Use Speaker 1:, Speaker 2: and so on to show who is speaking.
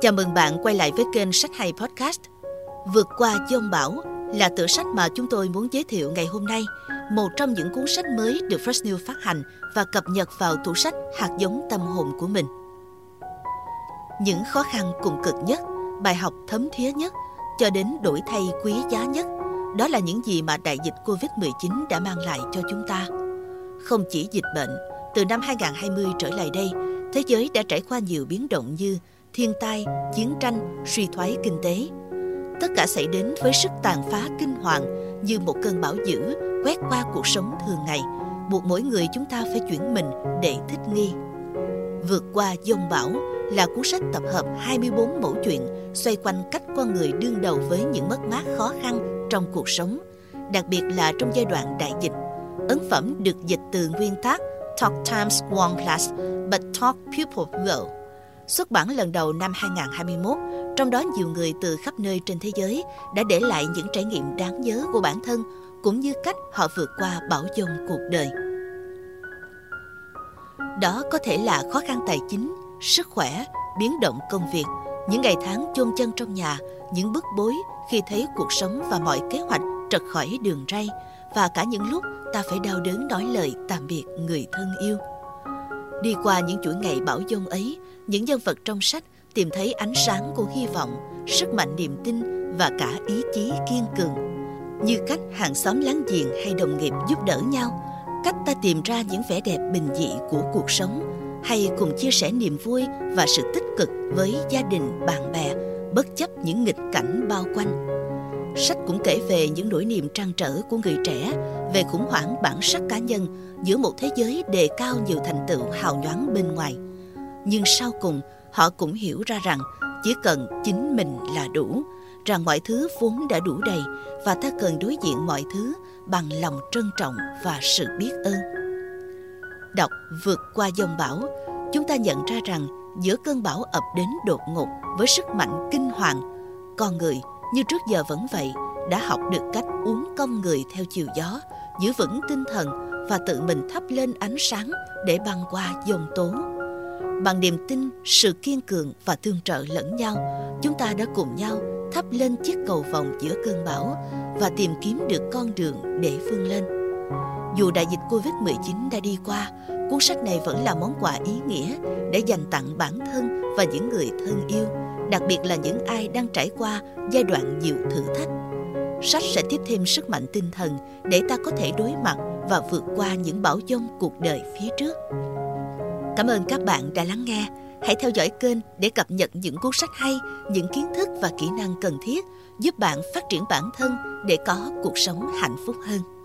Speaker 1: Chào mừng bạn quay lại với kênh Sách Hay Podcast. Vượt qua dông bão là tựa sách mà chúng tôi muốn giới thiệu ngày hôm nay, một trong những cuốn sách mới được Fresh New phát hành và cập nhật vào tủ sách hạt giống tâm hồn của mình. Những khó khăn cùng cực nhất, bài học thấm thía nhất, cho đến đổi thay quý giá nhất, đó là những gì mà đại dịch Covid-19 đã mang lại cho chúng ta. Không chỉ dịch bệnh, từ năm 2020 trở lại đây, thế giới đã trải qua nhiều biến động như thiên tai, chiến tranh, suy thoái kinh tế. Tất cả xảy đến với sức tàn phá kinh hoàng như một cơn bão dữ quét qua cuộc sống thường ngày, buộc mỗi người chúng ta phải chuyển mình để thích nghi. Vượt qua dông bão là cuốn sách tập hợp 24 mẫu chuyện xoay quanh cách con người đương đầu với những mất mát khó khăn trong cuộc sống, đặc biệt là trong giai đoạn đại dịch. Ấn phẩm được dịch từ nguyên tác Talk Times One Plus, but Talk People Will xuất bản lần đầu năm 2021, trong đó nhiều người từ khắp nơi trên thế giới đã để lại những trải nghiệm đáng nhớ của bản thân cũng như cách họ vượt qua bão dông cuộc đời. Đó có thể là khó khăn tài chính, sức khỏe, biến động công việc, những ngày tháng chôn chân trong nhà, những bức bối khi thấy cuộc sống và mọi kế hoạch trật khỏi đường ray và cả những lúc ta phải đau đớn nói lời tạm biệt người thân yêu. Đi qua những chuỗi ngày bão dông ấy, những nhân vật trong sách tìm thấy ánh sáng của hy vọng, sức mạnh niềm tin và cả ý chí kiên cường. Như cách hàng xóm láng giềng hay đồng nghiệp giúp đỡ nhau, cách ta tìm ra những vẻ đẹp bình dị của cuộc sống, hay cùng chia sẻ niềm vui và sự tích cực với gia đình, bạn bè, bất chấp những nghịch cảnh bao quanh. Sách cũng kể về những nỗi niềm trăn trở của người trẻ, về khủng hoảng bản sắc cá nhân giữa một thế giới đề cao nhiều thành tựu hào nhoáng bên ngoài. Nhưng sau cùng họ cũng hiểu ra rằng chỉ cần chính mình là đủ rằng mọi thứ vốn đã đủ đầy và ta cần đối diện mọi thứ bằng lòng trân trọng và sự biết ơn. Đọc vượt qua dòng bão chúng ta nhận ra rằng giữa cơn bão ập đến đột ngột với sức mạnh kinh hoàng con người như trước giờ vẫn vậy đã học được cách uống cong người theo chiều gió giữ vững tinh thần và tự mình thắp lên ánh sáng để băng qua dòng tố. Bằng niềm tin sự kiên cường và tương trợ lẫn nhau chúng ta đã cùng nhau thắp lên chiếc cầu vòng giữa cơn bão và tìm kiếm được con đường để vươn lên. Dù đại dịch Covid-19 đã đi qua, cuốn sách này vẫn là món quà ý nghĩa để dành tặng bản thân và những người thân yêu, đặc biệt là những ai đang trải qua giai đoạn nhiều thử thách. Sách sẽ tiếp thêm sức mạnh tinh thần để ta có thể đối mặt và vượt qua những bão dông cuộc đời phía trước. Cảm ơn các bạn đã lắng nghe. Hãy theo dõi kênh để cập nhật những cuốn sách hay, những kiến thức và kỹ năng cần thiết giúp bạn phát triển bản thân để có cuộc sống hạnh phúc hơn.